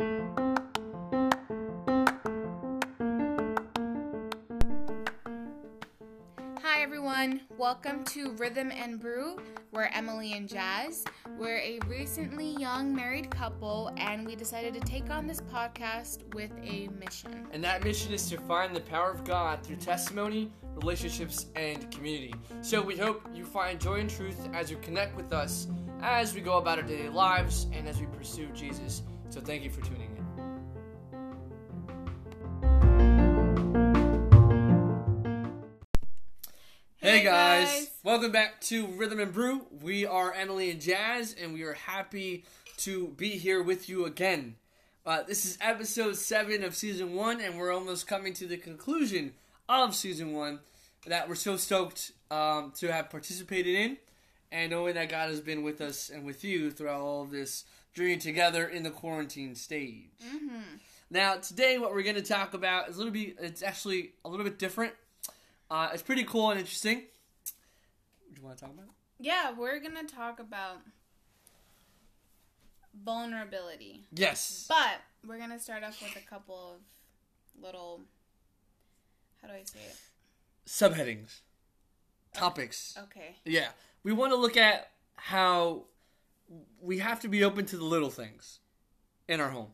Hi, everyone. Welcome to Rhythm and Brew. We're Emily and Jazz. We're a recently young married couple, and we decided to take on this podcast with a mission. And that mission is to find the power of God through testimony, relationships, and community. So we hope you find joy and truth as you connect with us as we go about our daily lives and as we pursue Jesus. So thank you for tuning in. Hey, Hey, guys. guys. welcome back to Rhythm and Brew. We are Emily and Jazz, and we are happy to be here with you again. Uh, this is episode seven of season one, and we're almost coming to the conclusion of season one that we're so stoked um, to have participated in, and knowing that God has been with us and with you throughout all of this journey together in the quarantine stage. Mm-hmm. Now, today, what we're going to talk about is a little bit. It's actually a little bit different. Uh, it's pretty cool and interesting. Do you want to talk about it? Yeah, we're going to talk about vulnerability. Yes. But we're going to start off with a couple of little. How do I say it? Subheadings. Topics. Okay. Yeah. We want to look at how we have to be open to the little things in our home.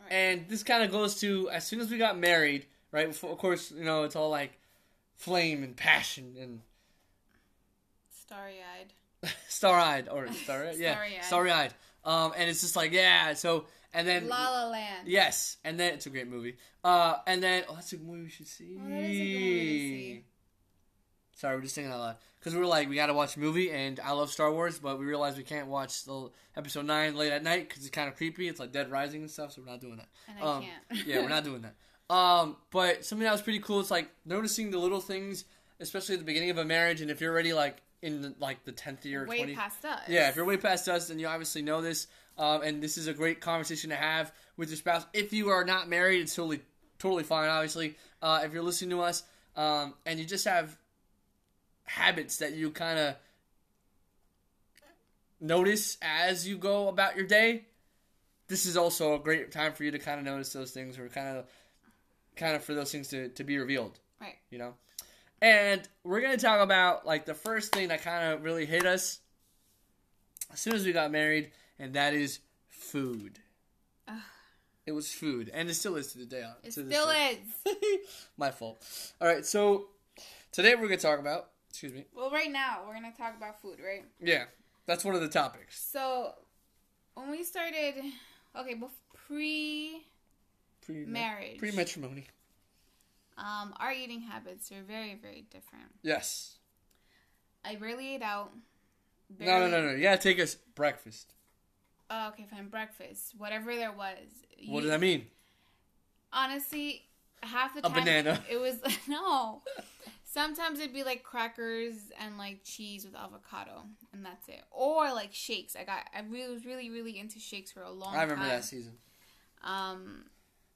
Right. And this kind of goes to as soon as we got married, right? Before, of course, you know, it's all like flame and passion and Starry eyed. starry eyed or star yeah, Starry-eyed. yeah, starry-eyed. Um, and it's just like yeah. So and then La La Land. yes, and then it's a great movie. Uh, and then oh, that's a movie we should see. Oh, that is a good movie to see. Sorry, we're just thinking out loud because we were like, we got to watch a movie, and I love Star Wars, but we realized we can't watch the episode nine late at night because it's kind of creepy. It's like Dead Rising and stuff, so we're not doing that. And I Um, can't. yeah, we're not doing that. Um, but something that was pretty cool is like noticing the little things, especially at the beginning of a marriage, and if you're already like in the, like the tenth year, Way 20, past us. yeah, if you're way past us, then you obviously know this. Um, and this is a great conversation to have with your spouse. If you are not married, it's totally totally fine. Obviously, uh, if you're listening to us um, and you just have habits that you kind of notice as you go about your day, this is also a great time for you to kind of notice those things, or kind of kind of for those things to, to be revealed. Right. You know. And we're gonna talk about like the first thing that kind of really hit us as soon as we got married, and that is food. Ugh. It was food, and it still is to the day. Uh, it still day. is. My fault. All right, so today we're gonna talk about. Excuse me. Well, right now we're gonna talk about food, right? Yeah, that's one of the topics. So, when we started, okay, pre, Marriage. pre matrimony. um, our eating habits are very, very different. Yes. I rarely ate out. No, no, no, no. You gotta take us breakfast. Oh, okay, fine. Breakfast, whatever there was. What does that mean? Honestly, half the A time banana. It was no. Sometimes it'd be like crackers and like cheese with avocado, and that's it. Or like shakes. I got. I really was really really into shakes for a long time. I remember time. that season. Um,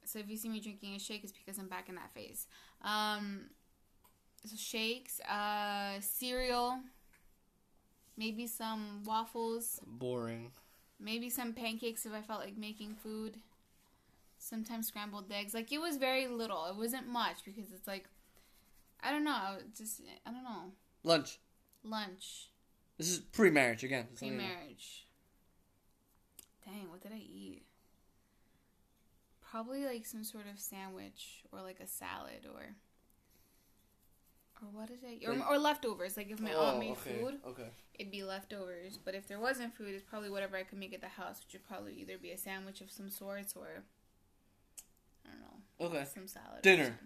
so if you see me drinking a shake, it's because I'm back in that phase. Um, so shakes, uh, cereal, maybe some waffles, Boring. maybe some pancakes if I felt like making food. Sometimes scrambled eggs. Like it was very little. It wasn't much because it's like, I don't know. I Just I don't know. Lunch. Lunch, This is pre-marriage again. Pre-marriage. Dang, what did I eat? Probably like some sort of sandwich or like a salad or or what did I or, Like- or leftovers. Like if my Oh, aunt made okay, food, Okay. it'd be leftovers. But if there wasn't food, it's probably whatever I could make at the house, which would probably either be a sandwich of some sorts or I don't know, Okay. some salad. or Dinner.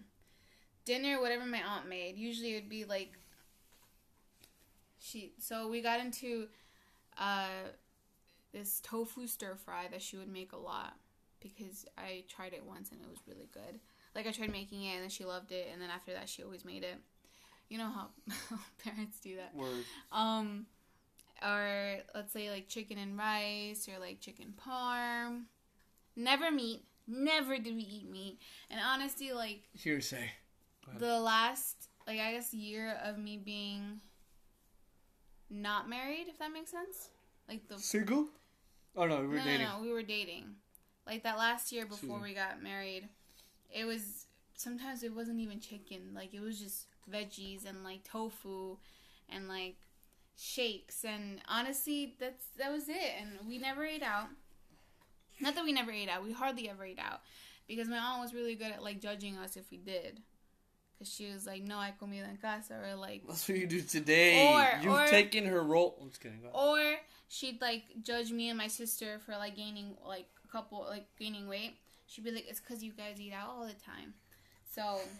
Dinner, whatever my aunt made. Usually it'd be like she. So we got into uh, this tofu stir fry that she would make a lot because I tried it once and it was really good. Like I tried making it and then she loved it, and then after that she always made it. You know how parents do that. Word. Um, or let's say like chicken and rice or like chicken parm. Never meat. Never did we eat meat. And honestly, like Hearsay. The last, like I guess, year of me being not married, if that makes sense. Like the Single? Oh no, we were no, dating. no, no, we were dating. Like that last year before we got married, it was sometimes it wasn't even chicken. Like it was just veggies and like tofu and like shakes and honestly that's that was it and we never ate out. Not that we never ate out. We hardly ever ate out because my aunt was really good at like judging us if we did. Cause she was like, "No hay comida en casa," or like, That's what you do today. Or- You've or- taken her role. I'm just kidding. Or she'd like judge me and my sister for like gaining like a couple like gaining weight. She'd be like, "It's because you guys eat out all the time." So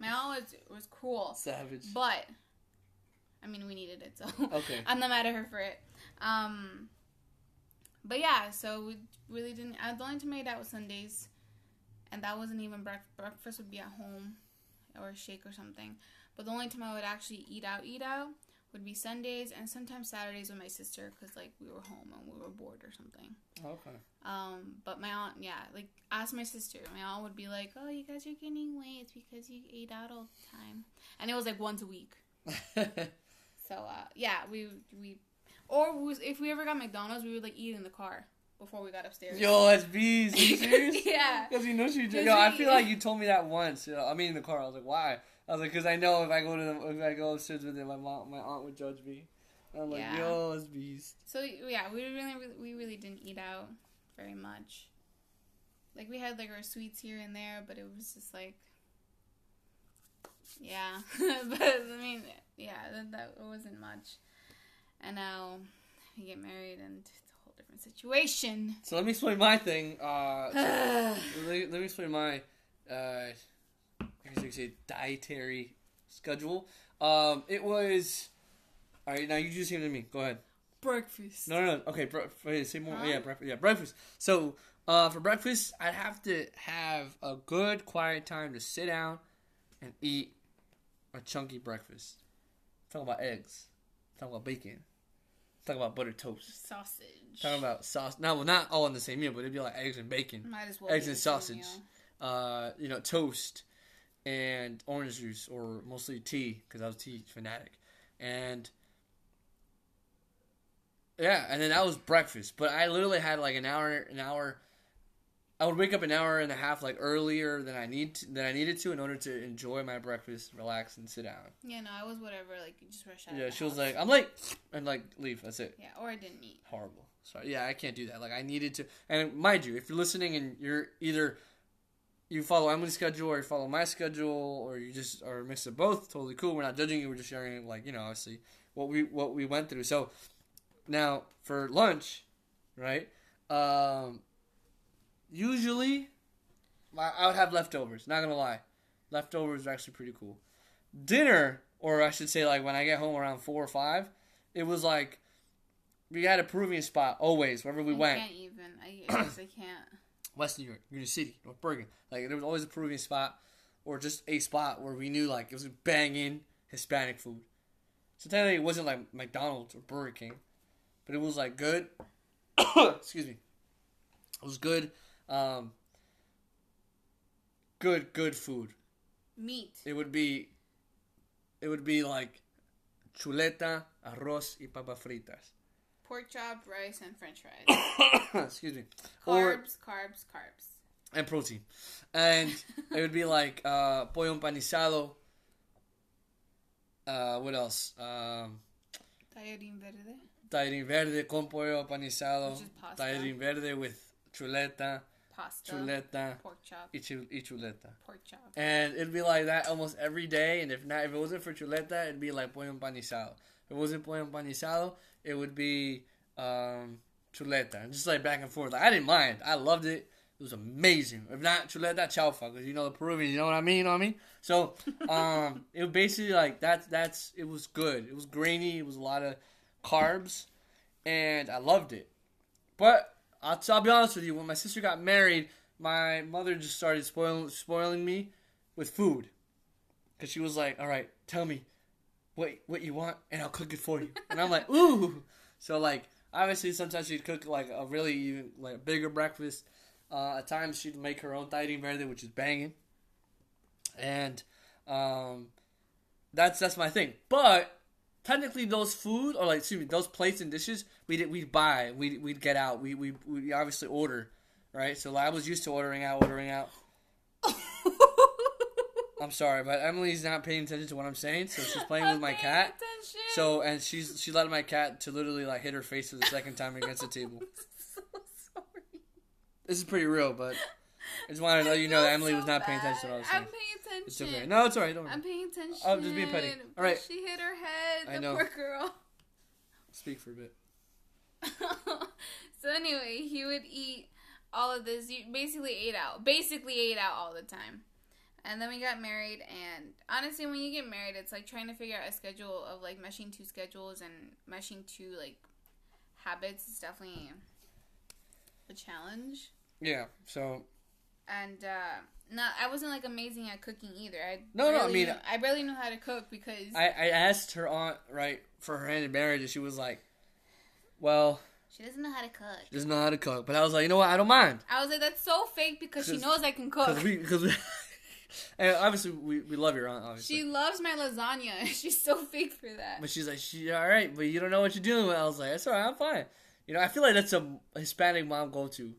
my mom was was cool, Savage. but I mean we needed it, so Okay. I'm not mad at her for it. Um, but yeah, so we really didn't. The only time I ate out was Sundays, and that wasn't even breakfast. Breakfast would be at home, or a shake or something. But the only time I would actually eat out, eat out, would be Sundays and sometimes Saturdays with my sister because like we were home and we were bored or something. Okay. Um, but my aunt, yeah, like ask my sister. My aunt would be like, "Oh, you guys are gaining weight. It's because you ate out all the time," and it was like once a week. So uh, yeah, we we or we, if we ever got McDonald's, we would like eat in the car before we got upstairs. Yo, that's bees. Are you serious? yeah. Because you know she. Yo, I feel like you told me that once. You know, I mean, in the car. I was like, why? I was like, because I know if I go to the, if I go upstairs with it, my mom, my aunt would judge me. And I'm like, Yeah. yo, that's beast. So yeah, we really, really we really didn't eat out very much. Like we had like our sweets here and there, but it was just like, yeah. but I mean, yeah, that, that wasn't much. And now we get married, and situation. So let me explain my thing. Uh, so let, me, let me explain my, uh, I guess you say dietary schedule. Um, it was. All right, now you just came to me. Go ahead. Breakfast. No, no, no. Okay, wait, say more. Huh? Yeah, breakfast. Yeah, breakfast. So, uh, for breakfast, I'd have to have a good, quiet time to sit down and eat a chunky breakfast. Talk about eggs. Talk about bacon. Talking about buttered toast. Sausage. Talking about sauce. No, well, not all in the same meal, but it'd be like eggs and bacon. Might as well. eggs and sausage. Uh, you know, toast and orange juice, or mostly tea, because I was a tea fanatic. And yeah, and then that was breakfast. But I literally had like an hour, an hour. I would wake up an hour and a half like earlier than I need to, than I needed to in order to enjoy my breakfast, relax, and sit down. Yeah, no, I was whatever. Like you just rush out. Yeah, she was like, "I'm late," and like leave. That's it. Yeah, or I didn't eat. Horrible. Sorry. Yeah, I can't do that. Like I needed to. And mind you, if you're listening and you're either you follow Emily's schedule or you follow my schedule or you just are a mix of both, totally cool. We're not judging you. We're just sharing like you know obviously what we what we went through. So now for lunch, right? Um, usually, I I would have leftovers. Not gonna lie, leftovers are actually pretty cool. Dinner, or I should say, like when I get home around four or five, it was like we had a Peruvian spot always wherever we went. I went. can't even. I, guess I can't. West New York, Union City, North Bergen. Like there was always a Peruvian spot or just a spot where we knew like it was banging Hispanic food. So technically it wasn't like McDonald's or Burger King, but it was like good. excuse me. It was good. Um, good, good food. Meat. It would be. It would be like chuleta, arroz y papas fritas. Pork chop, rice, and French fries. excuse me. Or Carbs, carbs, carbs. and protein. And it would be like uh, pollo empanizado. Uh, what else? Um, Tallarín verde. tallarín verde con pollo empanizado. Tallarín verde with chuleta, Pasta. chuleta, Pork chop. y, chul- y chuleta. Pork chop. And it'd be like that almost every day. And if not, if it wasn't for chuleta, it'd be like pollo empanizado. If it wasn't pollo empanizado, it would be um, chuleta. And just like back and forth. Like, I didn't mind. I loved it. It was amazing. If not chuleta, chaufa, because you know the Peruvians, you know what I mean? You know what I mean? So, um, it was basically like that's that's it was good. It was grainy. It was a lot of carbs, and I loved it. But I'll, I'll be honest with you. When my sister got married, my mother just started spoiling spoiling me with food, because she was like, "All right, tell me what what you want, and I'll cook it for you." And I'm like, "Ooh!" So like, obviously, sometimes she'd cook like a really even like a bigger breakfast. Uh, at times, she'd make her own tallarín verde, which is banging, and um, that's that's my thing. But technically, those food or like excuse me, those plates and dishes we did we'd buy, we we'd, we'd get out, we we we obviously order right? So I was used to ordering out, ordering out. I'm sorry, but Emily's not paying attention to what I'm saying, so she's playing with I'm my paying cat. attention. So and she's she let my cat to literally like hit her face for the second time against the table. so sorry. This is pretty real, but I just wanted to let you know that Emily was not paying attention to what I was saying. I'm paying attention. It's okay. No, it's alright. Don't worry. I'm paying attention. I'm just being petty. All right. She hit her head. I The know. poor girl. Speak for a bit. so anyway, he would eat all of this. You basically ate out. Basically ate out all the time. And then we got married, and honestly, when you get married, it's like trying to figure out a schedule of like meshing two schedules and meshing two like habits is definitely a challenge. Yeah. So And uh not, I wasn't like amazing at cooking either. I No, no, I mean- knew- I barely knew how to cook because I, I asked her aunt right for her hand in marriage, and she was like, "Well, she doesn't know how to cook. she doesn't know how to cook." But I was like, "You know what? I don't mind." I was like, that's so fake because she knows I can cook. Because we, because we, and obviously we, we love your aunt, obviously. She loves my lasagna. She's so fake for that. but she's like, she all right, but you don't know what you're doing. with. I was like, that's all right, I'm fine. You know, I feel like that's a Hispanic mom go to.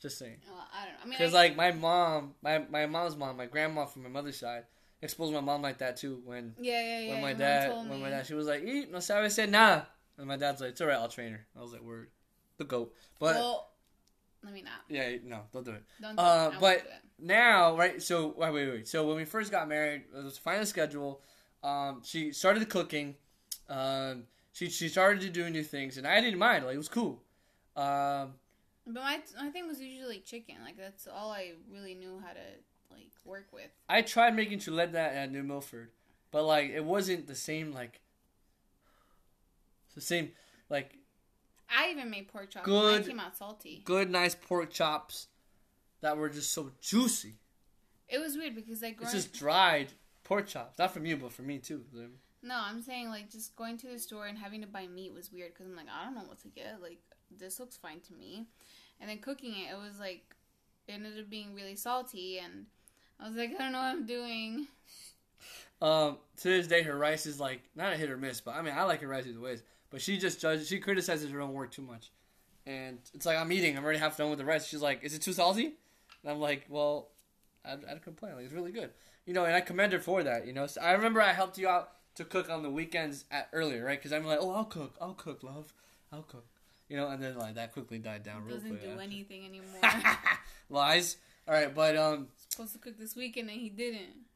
Just saying, Well, I don't know. I mean, because like my mom, my my mom's mom, my grandma from my mother's side, exposed my mom like that too. When yeah, yeah, yeah. when my your mom dad, told when my dad, she was like, eat, no sabe, I said nah, and my dad's like, it's all right, I'll train her. I was like, word, the goat. But well, let me not. yeah, no, don't do it. Don't. Do Uh, it. But- do it. now, right? So wait, wait, wait. So when we first got married, it was a schedule. Um, she started cooking. Um, she she started to do new things, and I didn't mind. Like it was cool. Um, But my my thing was usually chicken. Like that's all I really knew how to like work with. I tried making chuleta at New Milford, but like it wasn't the same. Like the same, like I even made pork chops. Good. Mine came out salty. good, nice pork chops that were just so juicy. It was weird because like It's just dried pork chops. Not from you, but from me too. no, I'm saying like just going to the store and having to buy meat was weird because I'm like I don't know what to get. Like this looks fine to me, and then cooking it, it was like it ended up being really salty, and I was like I don't know what I'm doing. Um, to this day, her rice is like not a hit or miss, but I mean, I like her rice either ways. But she just judges, she criticizes her own work too much, and it's like I'm eating, I'm already half done with the rest. She's like, "Is it too salty?" And I'm like, "Well, I'd, I'd complain. Like it's really good, you know." And I commend her for that. You know, so I remember I helped you out to cook on the weekends at earlier, right? Because I'm like, "Oh, I'll cook, I'll cook, love, I'll cook," you know. And then like that quickly died down real Doesn't quick. do after. anything anymore. Lies. All right, but um, Supposed to cook this weekend and he didn't.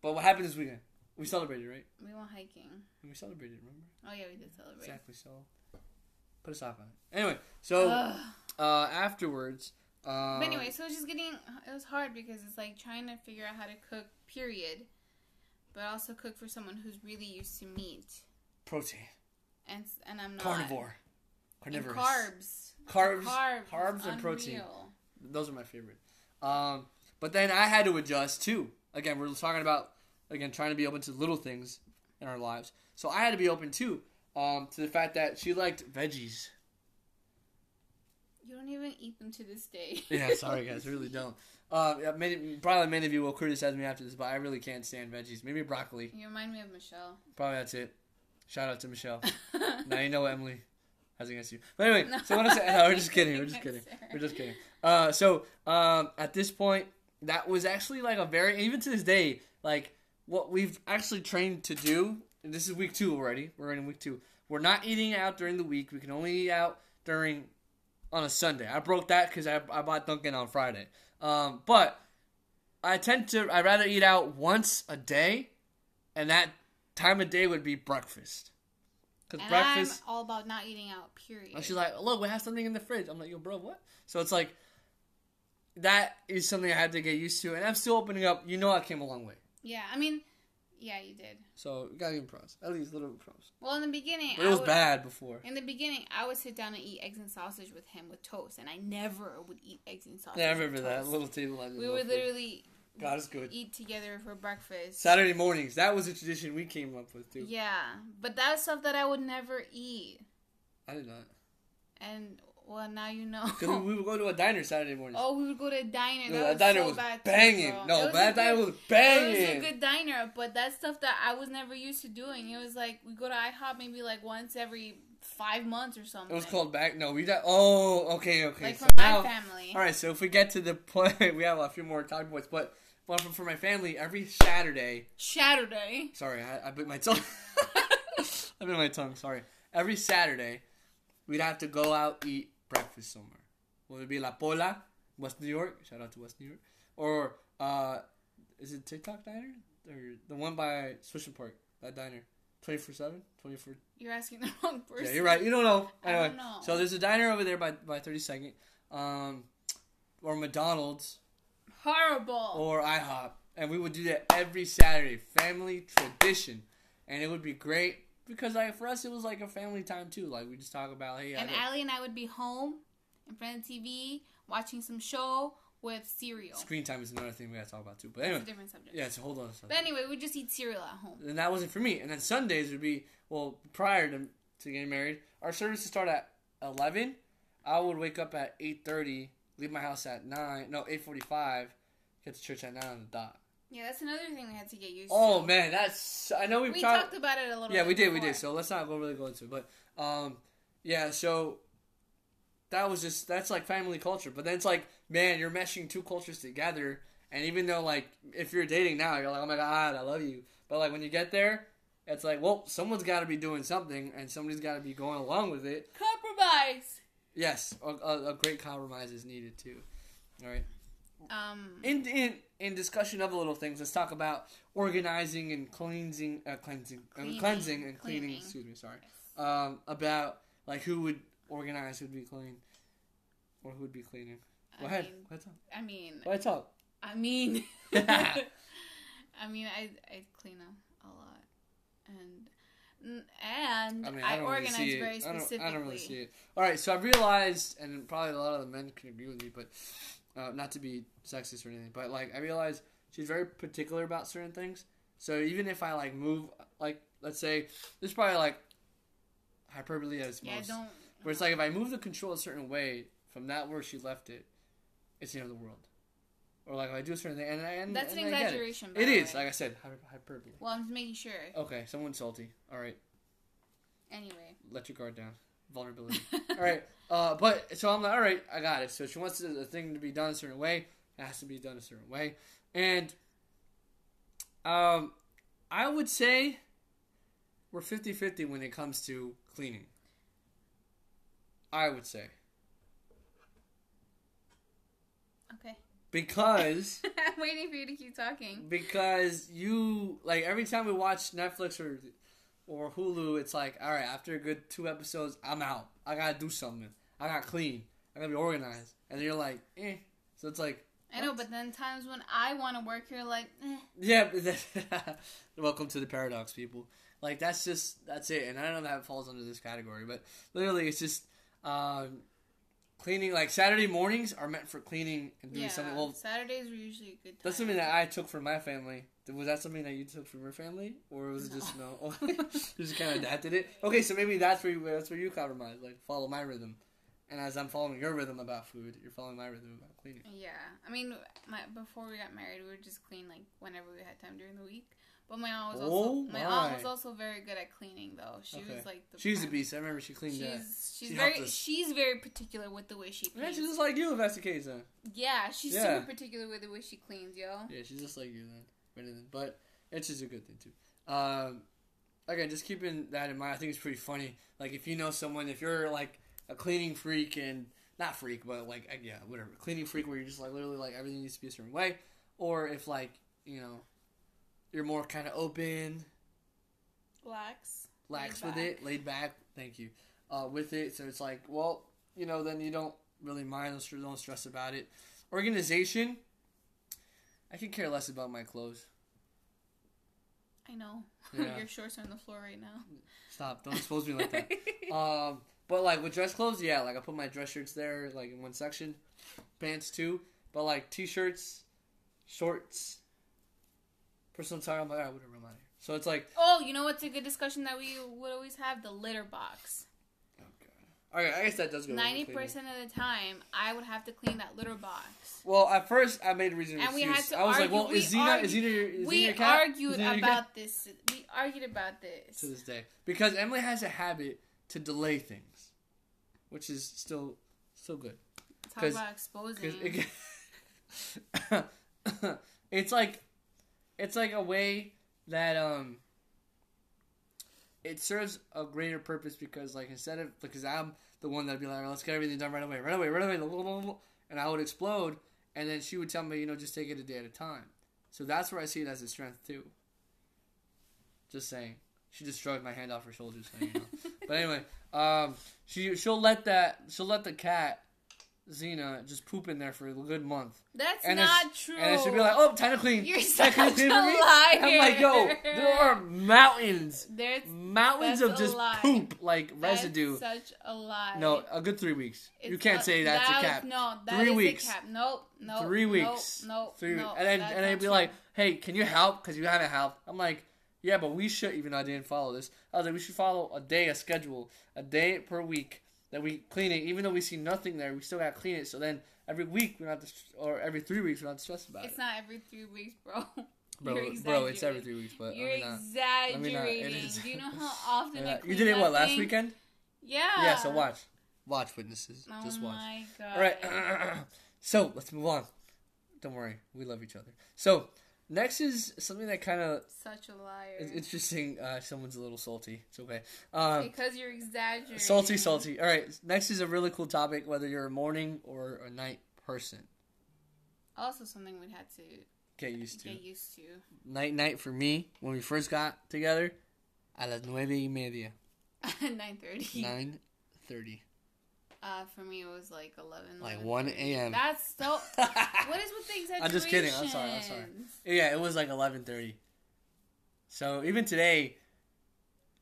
but what happened this weekend? We celebrated, right? We went hiking. And We celebrated, remember? Oh yeah, we did celebrate. Exactly. So, put a sock on it. Anyway, so uh, afterwards. Uh, But anyway, so it's just getting it was hard because it's like trying to figure out how to cook, period. But also cook for someone who's really used to meat, protein, and and I'm not carnivore, carnivorous, carbs, carbs, carbs, carbs, and protein. Those are my favorite. Um, but then I had to adjust too. Again, we're talking about again trying to be open to little things in our lives. So I had to be open too um, to the fact that she liked veggies. You don't even eat them to this day. Yeah, sorry guys, I really don't. Uh, many, probably many of you will criticize me after this, but I really can't stand veggies. Maybe broccoli. you remind me of Michelle. Probably that's it. Shout out to Michelle. now you know Emily has against you. But anyway, so what I say, no, we're just kidding. We're just kidding. We're just kidding. Uh, so um, at this point, that was actually like a very even to this day, like what we've actually trained to do. And this is week two already. We're in week two. We're not eating out during the week. We can only eat out during on a Sunday. I broke that because I, I bought Dunkin' on Friday. Um, but I tend to I rather eat out once a day, and that time of day would be breakfast. Because And breakfast. I'm all about not eating out. Period. And she's like, "Look, we have something in the fridge." I'm like, "Yo, bro, what?" So it's like that is something I had to get used to, and I'm still opening up. You know, I came a long way, yeah, I mean, yeah, you did. so you gotta give him props. At least a little props. Well, in the beginning, But it I was would- bad before. In the beginning, I would sit down and eat eggs and sausage with him with toast, and I never would eat eggs and sausage. Yeah, I with remember that little table. I We would literally God is good. eat together for breakfast. Saturday mornings. That was a tradition we came up with too. Yeah, but that's stuff that I would never eat. I did not. And well, now you know. Because we, would go to a diner Saturday morning. oh, we would go to a diner. No, That, that was diner so was bad banging. It no, that diner good- was banging. It was a good diner, but that's stuff that I was never used to doing. It was like we go to IHOP maybe like once every five months or something. It was called back. No, we got. Oh, okay, okay. like so for now, my family. all right. So if we get to the point, we have a few more time points. But well, for, for my family, every Saturday. Saturday. Sorry, I, I bit my tongue. I bit my tongue. Sorry. Every Saturday, we'd have to go out eat breakfast somewhere. Would it be La Pola, West New York? Shout out to West New York. Or uh, is it TikTok Diner or the one by Swisher Park? That diner, twenty four seven, twenty four. You're asking the wrong person. Yeah, you're right. You don't know. I Anyway, don't know. so there's a diner over there by by thirty second, um, or McDonald's Horrible. or IHOP, and we would do that every Saturday, family tradition, and it would be great because like for us it was like a family time too. Like we just talk about hey, and Allie and I would be home in front of the TV watching some show with cereal. screen time is another thing we gotta talk about too. But anyway, a different subject. yeah. So hold on. a second. But anyway, we just eat cereal at home. and that wasn't for me. And then Sundays would be well prior to, to getting married. Our services start at eleven. I would wake up at eight thirty, leave my house at nine. No, eight forty five. Get to church at nine on the dot. Yeah, that's another thing we had to get used Oh to. Oh man, that's I know we've we tried. talked about it a little. Yeah, we did, we did. So let's not go really go into it. But um, yeah. So that was just that's like family culture. But then it's like, man, you're meshing two cultures together. And even though like if you're dating now, you're like, oh my god, I love you. But like when you get there, it's like, well, someone's got to be doing something, and somebody's got to be going along with it. compromise. Yes, a, a, a great compromise is needed too. All right. Um, In in in discussion of the little things, let's talk about organizing and cleansing, uh, cleansing, uh, cleansing and cleaning. Cleaning. Excuse me, sorry. Um, about like who would organize, who'd be clean, or who would be cleaning. Go I ahead. mean, ahead. Talk. I mean, ahead. Talk. I mean, I mean, I I clean a, a lot, and and I mean, I, I organize really very it. I don't, specifically. I don't really see it. All right, so I realized, and probably a lot of the men can agree with me, but uh, not to be sexist or anything, but like I realize she's very particular about certain things. So even if I like move, like let's say this is probably like hyperbole as Yeah, most, don't. but it's like if I move the control a certain way from that where she left it, it's the end of the world. Or like if I do a certain thing, and, and That's and an I get it. exaggeration. By It the like I said, hyperbole. Well, I'm just making sure. Okay, someone's salty. All right, Anyway. let your guard down. Vulnerability. all right, uh, but so I'm like, all right, I got it. So she wants the the thing to be done a certain way. It has to be done a certain way, and um, I would say we're 50-50 when it comes to cleaning. I would say Okay. because I'm waiting for you to keep talking. because you like every time we watch Netflix or or Hulu, it's like, all right, after a good two episodes, I'm out. I gotta do something. I gotta clean. I gotta be organized. And then you're like, eh. So it's like, I know, but then times when I want to work, you're like, eh. yeah. Welcome to the paradox, people. Like that's just that's it. And I don't know if that falls under this category, but literally, it's just um, cleaning. Like Saturday mornings are meant for cleaning and doing yeah. something. Well, Saturdays were usually a good time. That's something that I took from my family. Was that something that you took from your family, or was it just no? Oh, you just kind of adapted it. Okay, so maybe that's where you, that's where you compromise. Like follow my rhythm, and as I'm following your rhythm about food, you're following my rhythm about cleaning. Yeah, I mean, my before we got married, we would just clean like whenever we had time during the week. But my aunt was also Oh, my aunt was also very good at cleaning, though. She Okay. was like the She's a beast. I remember she cleaned that. She's she's She very she's very particular with the way she cleans. Yeah, she's just like you. If that's the case, then yeah, she's Yeah. super particular with the way she cleans, yo. yeah, she's just like you then. But it's just a good thing too. Um, again, just keeping that in mind. I think it's pretty funny. Like if you know someone, if you're like a cleaning freak and not freak, but like uh, yeah, whatever, cleaning freak where you're just like literally like everything needs to be a certain way, or if like you know you're more kind of open, Lax. lax with it, laid back. Thank you. Uh, with it, so it's like well, you know, then you don't really mind, don't stress- don't stress about it. Organization. I could care less about my clothes. I know. Yeah. Your shorts are on the floor right now. Stop! Don't expose me like that. Um, but like with dress clothes, yeah, like I put my dress shirts there, like in one section, pants too. But like t-shirts, shorts, personal attire, I'm like, whatever, I'm out of here. So it's like, oh, you know what's a good discussion that we would always have? The litter box. oh god. Alright, I guess that does go. Ninety percent of the time, I would have to clean that litter box. Well, at first I made a reason. And we had to I was like, well, we is Zena, argu- is Zena your, is Zena we your cat? argued Zena about this. We argued about this. to this day because Emily has a habit to delay things, which is still still good. Talk about exposing. it- it's like it's like a way that um it serves a greater purpose because like instead of because I'm the one that'd be like let's get everything done right away right away right away blah, blah, blah, blah," and I would explode and then she would tell me you know just take it a day at a time. So that's where I see it as a strength too. Just saying. She just shrugged my hand off her shoulders so you know. but anyway um she she'll let that she'll let the cat Xena just poop in there for a good month That's and not true. And then she'll be like, "Oh, time to clean. You're time such to clean for a me." liar. I'm like, "Yo, there are mountains, There's mountains of just poop, like that's residue." Such a lie. No, a good three weeks. you can't not- say that's that a cap. was- No, that Three is weeks. a cap. Nope, nope. Three nope, weeks. Nope, Three, nope, and then and they'd be true. like, "Hey, can you help? Because you haven't helped." I'm like, "Yeah, but we should." Even though I didn't follow this, I was like, "We should follow a day, a schedule, a day per week that we clean it. Even though we see nothing there, we still gotta clean it. So then every week we don't have to, or every three weeks we don't have to stress about It's it." It's not every three weeks, bro. Bro, bro, it's every three weeks, but You're let me not. exaggerating. me not. It is- Do you know how often I clean you did it what last thing? weekend? Yeah. Yeah, so watch. Watch witnesses. Oh Just watch. Oh my god. All right. so let's move on. Don't worry, we love each other. So next is something that kind of Such a liar. is interesting. Uh, someone's a little salty. It's okay. Um, because you're exaggerating. salty, salty. All right. Next is a really cool topic. Whether you're a morning or a night person, Also, something we'd had to get used to. get used to. Night, night for me. When we first got together, a las nueve y media, Nine thirty. nine thirty, Uh, for me, it was like eleven. like one a.m. That's so. what is with the exaggerations? I'm just kidding. I'm sorry. I'm sorry. Yeah, it was like eleven thirty. So even today,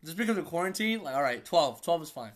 just because of quarantine, like all right, 12. 12 is fine.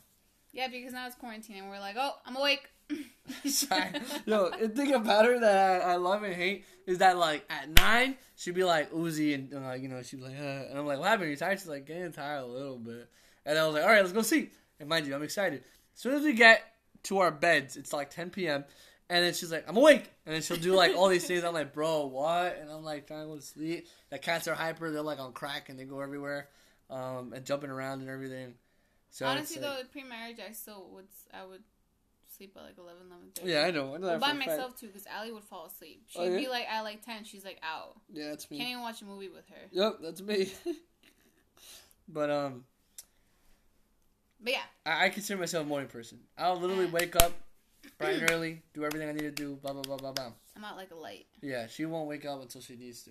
Yeah, because now it's quarantine, and we're like, oh, I'm awake. Sorry. Yo, the thing about her that I, I love and hate is that like at nine she'd be like Uzi and uh, you know she'd be like uh, and I'm like what happened? You tired? She's like getting tired a little bit. And I was like all right, let's go sleep. And mind you, I'm excited. As soon as we get to our beds, it's like 10 p.m. And then she's like, I'm awake. And then she'll do like all these things. I'm like, bro, what? And I'm like trying to go to sleep. The cats are hyper. They're like on crack and they go everywhere um, and jumping around and everything. So Honestly, it's like- though, pre-marriage, I still would. I would sleep at like 11, 11 yeah, I know. I know Well, by myself too, because Allie would fall asleep. She'd Oh, yeah? be like at like ten. She's like out. Yeah, that's me. Can't even watch a movie with her. Yep, that's me. but um, But yeah, I, I consider myself a morning person. I'll literally wake up bright and early, do everything I need to do, blah blah blah blah blah. I'm out like a light. Yeah, she won't wake up until she needs to,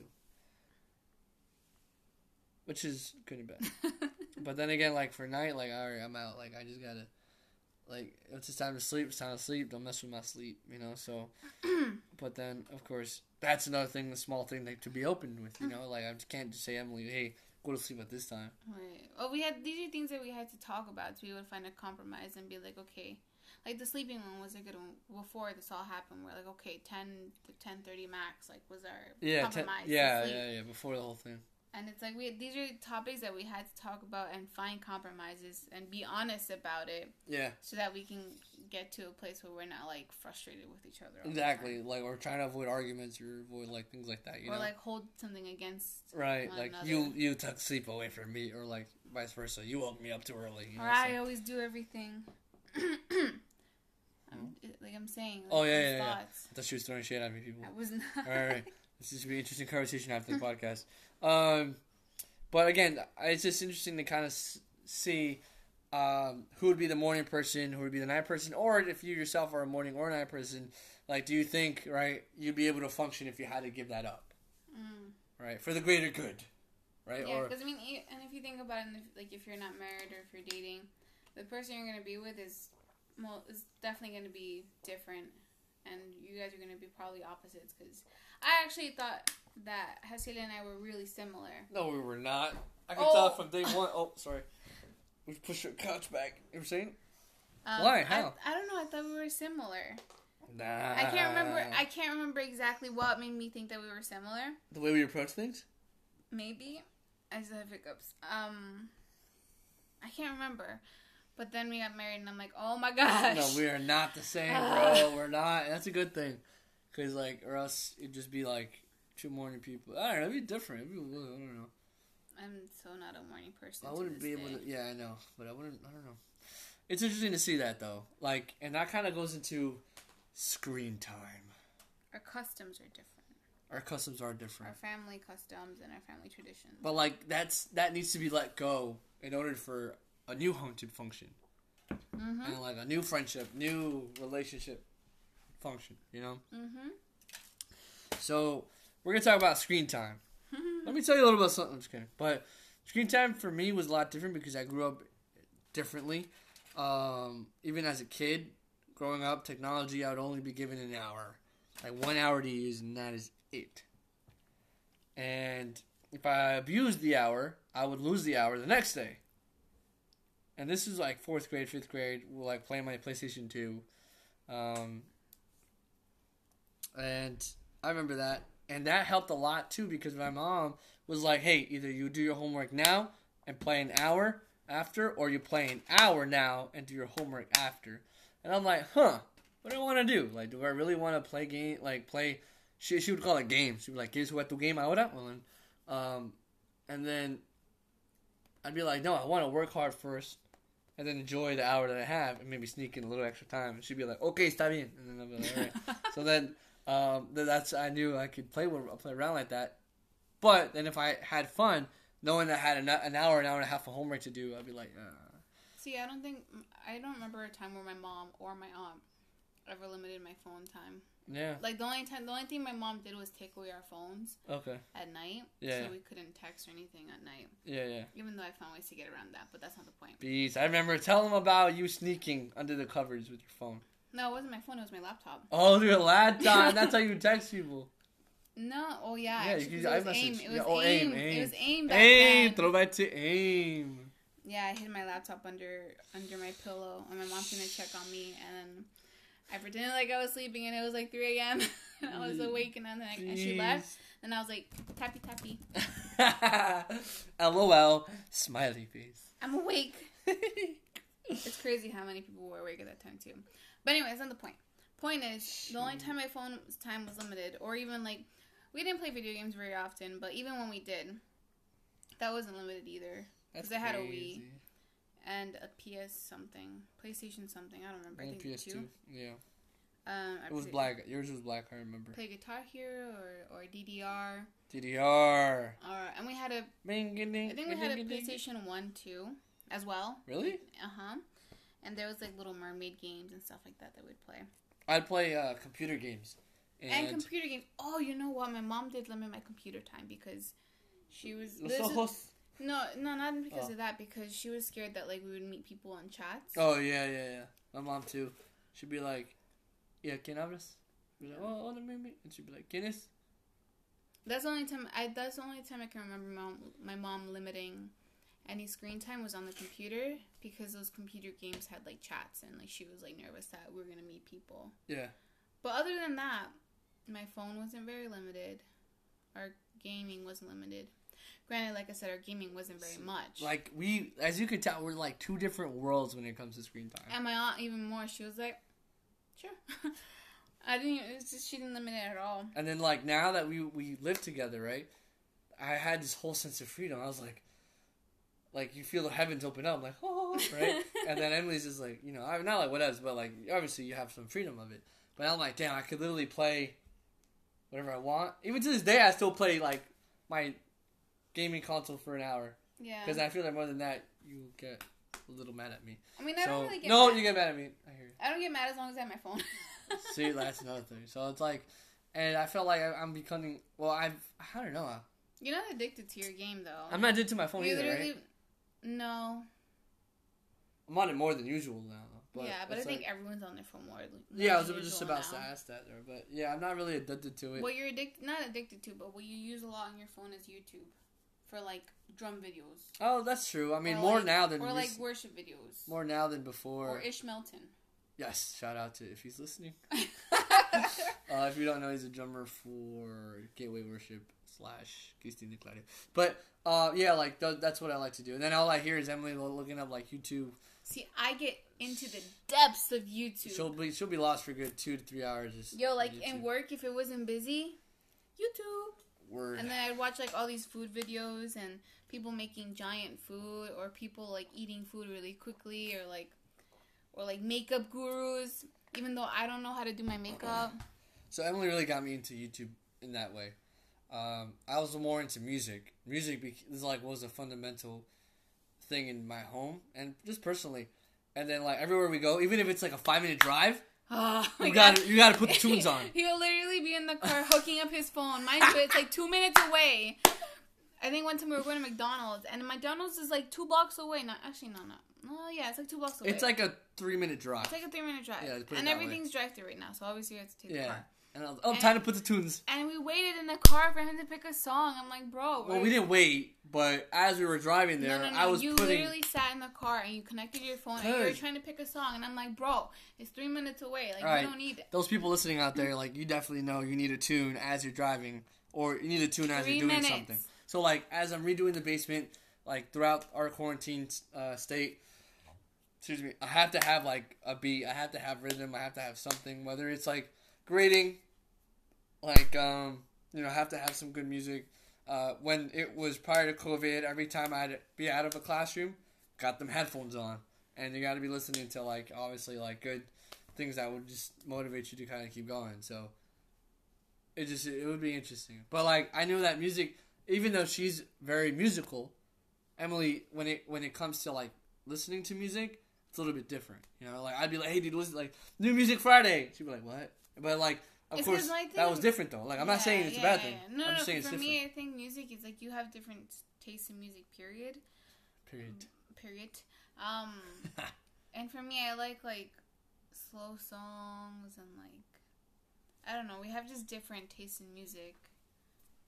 which is good and bad. but then again, like for night, like all right, I'm out. Like I just gotta, like it's time to sleep, it's time to sleep. Don't mess with my sleep, you know. So, but then of course that's another thing, the small thing that to be open with, you mm. know. Like I just can't just say Emily, hey, go to sleep at this time. Right. Well, we had these are things that we had to talk about to be able to find a compromise and be like, okay, like the sleeping one was a good one before this all happened. We're like, okay, ten to ten thirty max, like was our Yeah, compromise. to yeah, yeah, yeah. Before the whole thing. And it's like we these are topics that we had to talk about and find compromises and be honest about it, Yeah, so that we can get to a place where we're not like frustrated with each other. exactly. Like we're trying to avoid arguments or avoid like things like that. You or know, like hold something against. right? Like another. you you took sleep away from me, or like vice versa. You woke me up too early. You know, Or I so- always do everything. I'm, hmm? like I'm saying. Like, Oh, yeah, yeah, yeah. thoughts. I thought she was throwing shade at me, people. I was not. all right, all right. This is gonna be an interesting conversation after the podcast. Um, but again, it's just interesting to kind of see um, who would be the morning person, who would be the night person, or if you yourself are a morning or night person. Like, do you think right you'd be able to function if you had to give that up, Mm. right, for the greater good, right? Yeah, because I mean, and if you think about it, like if you're not married or if you're dating, the person you're gonna be with is, well, is definitely gonna be different, and you guys are gonna be probably opposites. Because I actually thought that Hasilia and I were really similar. no, we were not. I can Oh. tell from day one. Oh, sorry. We pushed your couch back. You know what saying? Um, Why? I- How? I, don't know. I thought we were similar. Nah. I can't remember. I can't remember exactly what made me think that we were similar. the way we approach things. Maybe I just have hiccups. Um, I can't remember. But then we got married, and I'm like, oh my gosh. No, we are not the same, bro. We're not. That's a good thing, cause like, or else it'd just be like two morning people. I don't know. It'd be different. It'd be, I don't know. I'm so not a morning person. I wouldn't be able day. to. Yeah, I know, but I wouldn't. I don't know. It's interesting to see that though. Like, and that kind of goes into screen time. Our customs are different. Our customs are different. Our family customs and our family traditions. but like that's that needs to be let go in order for a new home to function, mm-hmm. and like a new friendship, new relationship function. You know. Mm-hmm. So we're gonna talk about screen time. Let me tell you a little bit about something. I'm just kidding. But screen time for me was a lot different because I grew up differently. Um, even as a kid, growing up, technology I would only be given an hour, like one hour to use, and that is it. And if I abused the hour, I would lose the hour the next day. And this is like fourth grade, fifth grade. We're like playing my PlayStation Two. Um, and I remember that. And that helped a lot too because my mom was like, hey, either you do your homework now and play an hour after, or you play an hour now and do your homework after. And I'm like, huh, what do I want to do? Like, do I really want to play game? Like, play. She, she would call it games. She would be like, ¿Quieres jugar tu game ahora? Well, then, um, and then I'd be like, no, I want to work hard first and then enjoy the hour that I have and maybe sneak in a little extra time. And she'd be like, okay, está bien. And then I'd be like, all right. so then um, that's I knew I could play with, play around like that. But then if I had fun, knowing that I had an, an hour, an hour and a half of homework to do, I'd be like, uh. See, I don't think I don't remember a time where my mom or my aunt ever limited my phone time. Yeah, Like the only time, the only thing my mom did was take away our phones okay, at night, Yeah, so yeah. we couldn't text or anything at night. yeah, yeah. Even though I found ways to get around that, but that's not the point. Bees, I remember tell them about you sneaking under the covers with your phone. No, it wasn't my phone; it was my laptop. Oh, your laptop. That's how you text people. No, oh yeah, Yeah, actually, you 'cause can it was iMessage. aim. It was Yeah, oh, aim. aim, It was aim. Back Aim. then. Throw back to aim. Yeah, I hid my laptop under under my pillow, and my mom gonna check on me, and then I pretended like I was sleeping, and it was like 3 a.m. and I was mm. awake, and then like, and she left, and I was like tappy tappy, LOL. Smiley face. I'm awake. It's crazy how many people were awake at that time too. But anyway, that's not the point. Point is, the only time my phone time was limited, or even like we didn't play video games very often, but even when we did, that wasn't limited either. Because I had a Wii. And a PS something, PlayStation something, I don't remember. I think PS2. two. Yeah. Um, It was black. Yours was black. I remember. play Guitar Hero or, or DDR. DDR. Or, and we had a, Bing, ding, I think we had a ding, ding. PlayStation 1 too, as well. Really? Uh huh. And there was like little mermaid games and stuff like that that we'd play. I'd play uh, computer games. And, And, computer games. Oh, you know what? My mom did limit my computer time because she was. Los this is- ojos. No, no, not because Oh. of that. Because she was scared that like we would meet people on chats. Oh yeah, yeah, yeah. My mom too. She'd be like, "Yeah, ¿quién hablas?" Be like, "Oh, hola, mimi," and she'd be like, "¿Quién es?" That's the only time. I. That's the only time I can remember my, my mom limiting any screen time was on the computer because those computer games had like chats and like she was like nervous that we were gonna meet people. Yeah. But other than that, my phone wasn't very limited. Our gaming wasn't limited. Granted, like I said, our gaming wasn't very much. Like we, as you could tell, we're like two different worlds when it comes to screen time. and my aunt even more. She was like, "Sure." I didn't. It just she didn't limit it at all. And then like now that we we live together, right? I had this whole sense of freedom. I was like, like you feel the heavens open up, like oh, right. and then Emily's just like, you know, I'm not like what else, but like obviously you have some freedom of it. But I'm like, damn, I could literally play whatever I want. Even to this day, I still play like my gaming console for an hour Yeah. because I feel like more than that, you get a little mad at me. I mean, I so don't really get. no, mad. you get mad at me. I hear. you. I don't get mad as long as I have my phone. See, that's another thing. So it's like, and I felt like I'm becoming. Well, I've. I don't know. You're not addicted to your game though. I'm not addicted to my phone You either, literally. right? No. I'm on it more than usual now. But yeah, but I it's think everyone's on their phone more. yeah, I was just about now. to ask that there, but yeah, I'm not really addicted to it. What you're addicted, not addicted to, but what you use a lot on your phone is YouTube for like drum videos. Oh, that's true. I mean, Or more like- now than or like worship videos. more now than before. Or Ish Melton. yes, shout out to if he's listening. uh, if you don't know, he's a drummer for Gateway Worship slash Christine D'Clario. But uh, yeah, like th- that's what I like to do. And then all I hear is Emily looking up like YouTube. See, I get into the depths of YouTube. She'll be she'll be lost for a good two to three hours. Just Yo, like in work, if it wasn't busy, YouTube. Word. And then I'd watch like all these food videos and people making giant food or people like eating food really quickly or like or like makeup gurus even though I don't know how to do my makeup. So Emily really got me into YouTube in that way. Um, I was more into music. Music be- is like was a fundamental thing in my home and just personally. And then like everywhere we go, even if it's like a five minute drive, Oh you got to you got to put the tunes on. He'll literally be in the car hooking up his phone. Mind you, it's like two minutes away. I think one time we were going to McDonald's, and McDonald's is like two blocks away. Not actually, no, no. No, yeah, it's like two blocks away. It's like a three minute drive. it's like a three minute drive, Yeah, and everything's drive through right now. So obviously, you have to take the car. And I was, oh, time to put the tunes. And we waited in the car for him to pick a song. I'm like, bro. Well, we're- didn't wait, but as we were driving there, no, no, no. I was you putting. literally sat in the car and you connected your phone and you were trying to pick a song, and I'm like, bro, it's three minutes away. Like, we don't need it. Those people listening out there, like you definitely know you need a tune as you're driving, or you need a tune as Three you're doing minutes. something. So like as I'm redoing the basement, like throughout our quarantine uh, state, excuse me, I have to have like a beat. I have to have rhythm. I have to have something. Whether it's like grading, like um, you know, have to have some good music. Uh, when it was prior to COVID, every time I'd be out of a classroom, got them headphones on, and you got to be listening to like obviously like good things that would just motivate you to kind of keep going. So it just it would be interesting. But like I knew that music, even though she's very musical, Emily when it when it comes to like listening to music, it's a little bit different. You know, like I'd be like, hey, dude, listen, like new music Friday. She'd be like, what? But like. Of It's course, that was different though. Like I'm not saying it's a bad yeah, thing. yeah. No, I'm no, just saying for it's different. me, I think music is like you have different tastes in music. Period. Period. Period. Um, and for me, I like like slow songs and like I don't know. We have just different tastes in music,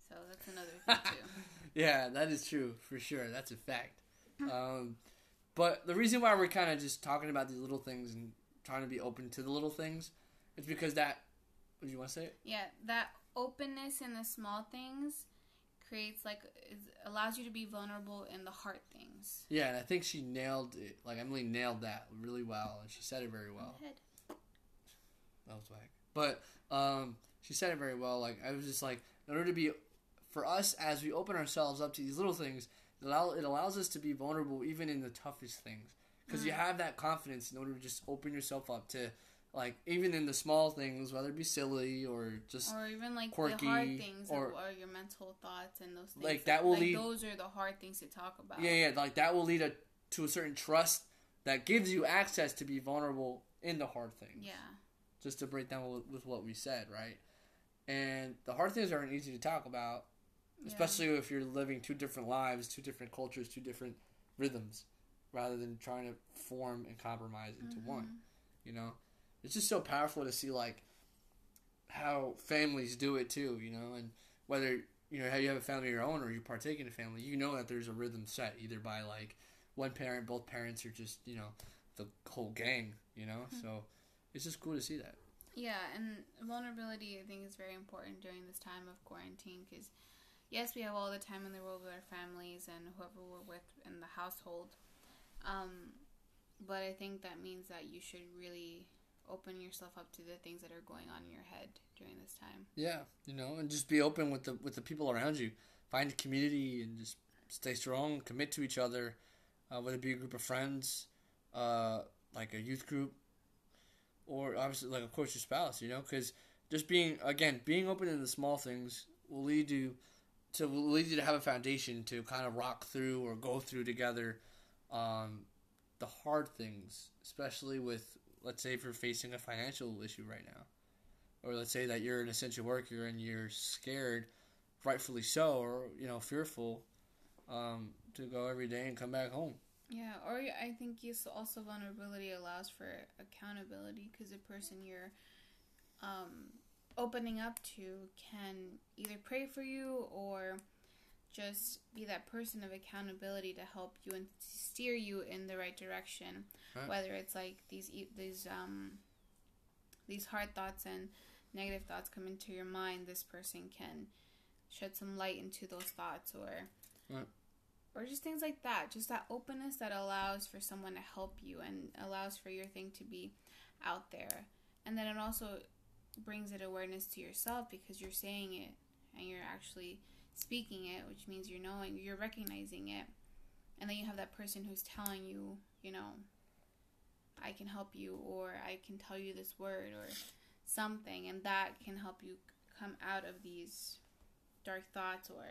so that's another thing too. yeah, that is true for sure. That's a fact. Um, but the reason why we're kind of just talking about these little things and trying to be open to the little things is because that. You want to say it? Yeah, that openness in the small things creates like allows you to be vulnerable in the hard things. Yeah, and I think she nailed it. Like Emily nailed that really well, and she said it very well. That was whack. But um, she said it very well. Like I was just like, in order to be, for us as we open ourselves up to these little things, it, allow, it allows us to be vulnerable even in the toughest things. Because you have that confidence in order to just open yourself up to, like even in the small things, whether it be silly or just Or even like the hard things or- or, your mental thoughts and those things. Like, that will lead- Those are the hard things to talk about. yeah, yeah, like that will lead a, to a certain trust that gives you access to be vulnerable in the hard things. Yeah. just to break down with, with what we said, right? And the hard things aren't easy to talk about, Yeah. especially if you're living two different lives, two different cultures, two different rhythms, rather than trying to form and compromise into Mm-hmm. one. You know, it's just so powerful to see like how families do it too. You know, and whether you know how you have a family of your own or you partake in a family, you know that there's a rhythm set either by like one parent, both parents, or just you know the whole gang. You know, Hmm. so it's just cool to see that. Yeah, and vulnerability I think is very important during this time of quarantine because yes, we have all the time in the world with our families and whoever we're with in the household. Um, but I think that means that you should really open yourself up to the things that are going on in your head during this time. Yeah, you know, and just be open with the with the people around you. Find a community and just stay strong. Commit to each other. Uh, whether it be a group of friends, uh, like a youth group, or obviously, like of course, your spouse. You know, because just being again being open in the small things will lead you to will lead you to have a foundation to kind of rock through or go through together. Um, the hard things, especially with let's say if you're facing a financial issue right now or let's say that you're an essential worker and you're scared, rightfully so, or you know fearful, um, to go every day and come back home. Yeah, or I think also vulnerability allows for accountability because the person you're um, opening up to can either pray for you or just be that person of accountability to help you and steer you in the right direction. Right. Whether it's like these these um these hard thoughts and negative thoughts come into your mind, this person can shed some light into those thoughts or Right. or just things like that. Just that openness that allows for someone to help you and allows for your thing to be out there. And then it also brings it awareness to yourself because you're saying it and you're actually speaking it, which means you're knowing, you're recognizing it. And then you have that person who's telling you, you know, I can help you, or I can tell you this word, or something, and that can help you come out of these dark thoughts or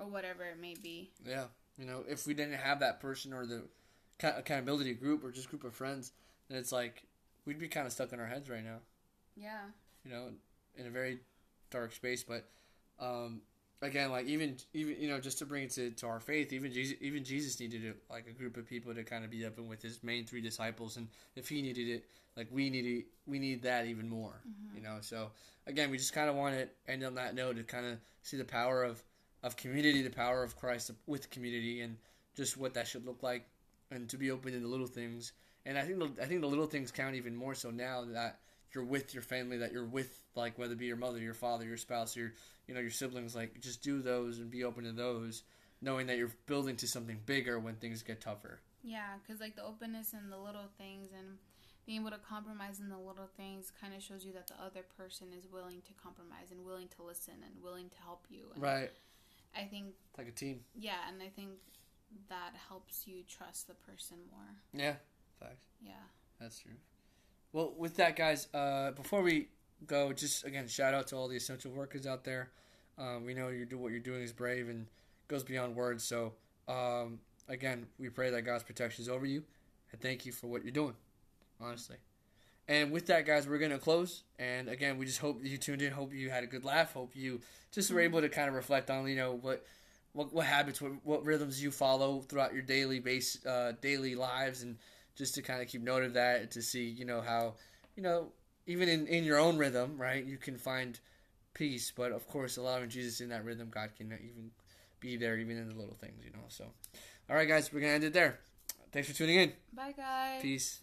or whatever it may be. Yeah, you know, if we didn't have that person or the accountability group or just group of friends, then it's like we'd be kind of stuck in our heads right now. Yeah. You know, in a very dark space, but um, again, like even even you know, just to bring it to, to our faith, even Jesus, even Jesus needed it, like a group of people to kind of be up and with his main three disciples, and if he needed it, like we need it, we need that even more. Mm-hmm. You know, so again, we just kind of want to end on that note to kind of see the power of of community, the power of Christ with community, and just what that should look like, and to be open to the little things. And I think the, I think the little things count even more so now that you're with your family, that you're with like whether it be your mother, your father, your spouse, your you know your siblings. Like just do those and be open to those, knowing that you're building to something bigger when things get tougher. Yeah, because like the openness and the little things and being able to compromise in the little things kind of shows you that the other person is willing to compromise and willing to listen and willing to help you. And right. I think it's like a team. Yeah, and I think that helps you trust the person more. Yeah, facts. Yeah, that's true. Well, with that, guys, uh, before we go, just again, shout out to all the essential workers out there. Um, we know you do what you're doing is brave and goes beyond words. So, um, again, we pray that God's protection is over you, and thank you for what you're doing. Honestly. And with that, guys, we're gonna close. And again, we just hope you tuned in. Hope you had a good laugh. Hope you just were able to kind of reflect on, you know, what what, what habits, what, what rhythms you follow throughout your daily base, uh, daily lives, and just to kind of keep note of that, to see, you know, how, you know, even in in your own rhythm, right, you can find peace. But of course, allowing Jesus in that rhythm, God can even be there, even in the little things, you know. So, all right, guys, we're gonna end it there. Thanks for tuning in. Bye, guys. Peace.